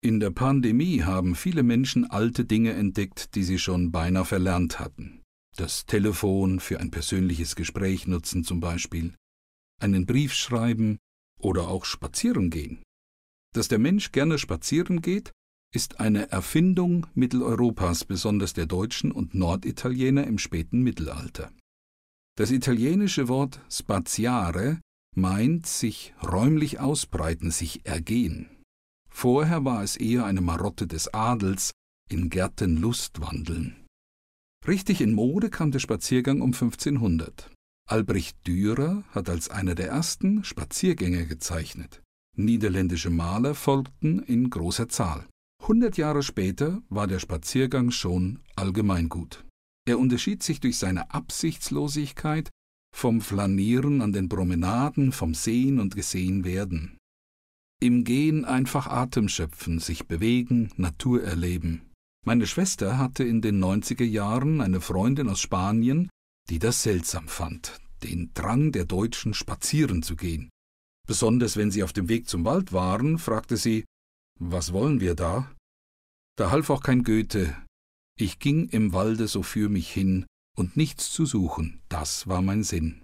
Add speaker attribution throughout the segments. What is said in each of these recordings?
Speaker 1: In der Pandemie haben viele Menschen alte Dinge entdeckt, die sie schon beinahe verlernt hatten. Das Telefon für ein persönliches Gespräch nutzen zum Beispiel, einen Brief schreiben oder auch spazieren gehen. Dass der Mensch gerne spazieren geht, ist eine Erfindung Mitteleuropas, besonders der Deutschen und Norditaliener im späten Mittelalter. Das italienische Wort spaziare meint sich räumlich ausbreiten, sich ergehen. Vorher war es eher eine Marotte des Adels, in Gärten Lustwandeln. Richtig in Mode kam der Spaziergang um 1500. Albrecht Dürer hat als einer der ersten Spaziergänge gezeichnet. Niederländische Maler folgten in großer Zahl. Hundert Jahre später war der Spaziergang schon allgemeingut. Er unterschied sich durch seine Absichtslosigkeit vom Flanieren an den Promenaden, vom Sehen und Gesehenwerden. Im Gehen einfach Atem schöpfen, sich bewegen, Natur erleben. Meine Schwester hatte in den 90er Jahren eine Freundin aus Spanien, die das seltsam fand, den Drang der Deutschen spazieren zu gehen. Besonders wenn sie auf dem Weg zum Wald waren, fragte sie, was wollen wir da? Da half auch kein Goethe. Ich ging im Walde so für mich hin, und nichts zu suchen, das war mein Sinn.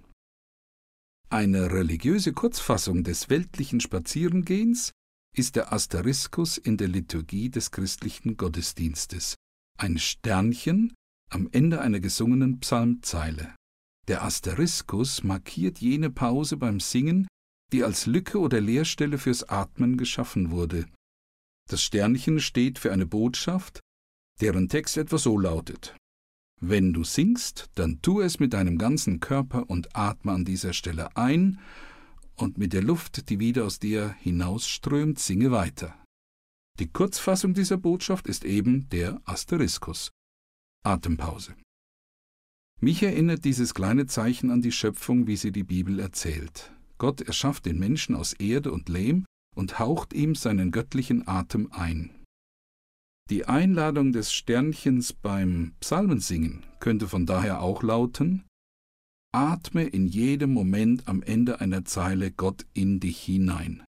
Speaker 1: Eine religiöse Kurzfassung des weltlichen Spazierengehens ist der Asteriskus in der Liturgie des christlichen Gottesdienstes, ein Sternchen am Ende einer gesungenen Psalmzeile. Der Asteriskus markiert jene Pause beim Singen, die als Lücke oder Leerstelle fürs Atmen geschaffen wurde. Das Sternchen steht für eine Botschaft, deren Text etwa so lautet wenn du singst, dann tu es mit deinem ganzen Körper und atme an dieser Stelle ein, und mit der Luft, die wieder aus dir hinausströmt, singe weiter. Die Kurzfassung dieser Botschaft ist eben der Asteriskus. Atempause. Mich erinnert dieses kleine Zeichen an die Schöpfung, wie sie die Bibel erzählt. Gott erschafft den Menschen aus Erde und Lehm und haucht ihm seinen göttlichen Atem ein. Die Einladung des Sternchens beim Psalmensingen könnte von daher auch lauten Atme in jedem Moment am Ende einer Zeile Gott in dich hinein.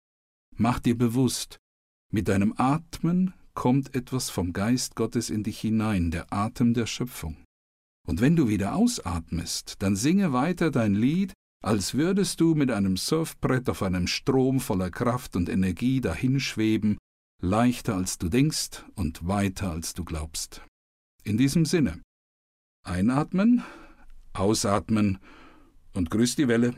Speaker 1: Mach dir bewusst, mit deinem Atmen kommt etwas vom Geist Gottes in dich hinein, der Atem der Schöpfung. Und wenn du wieder ausatmest, dann singe weiter dein Lied, als würdest du mit einem Surfbrett auf einem Strom voller Kraft und Energie dahinschweben leichter als du denkst und weiter als du glaubst. In diesem Sinne. Einatmen, ausatmen und grüß die Welle.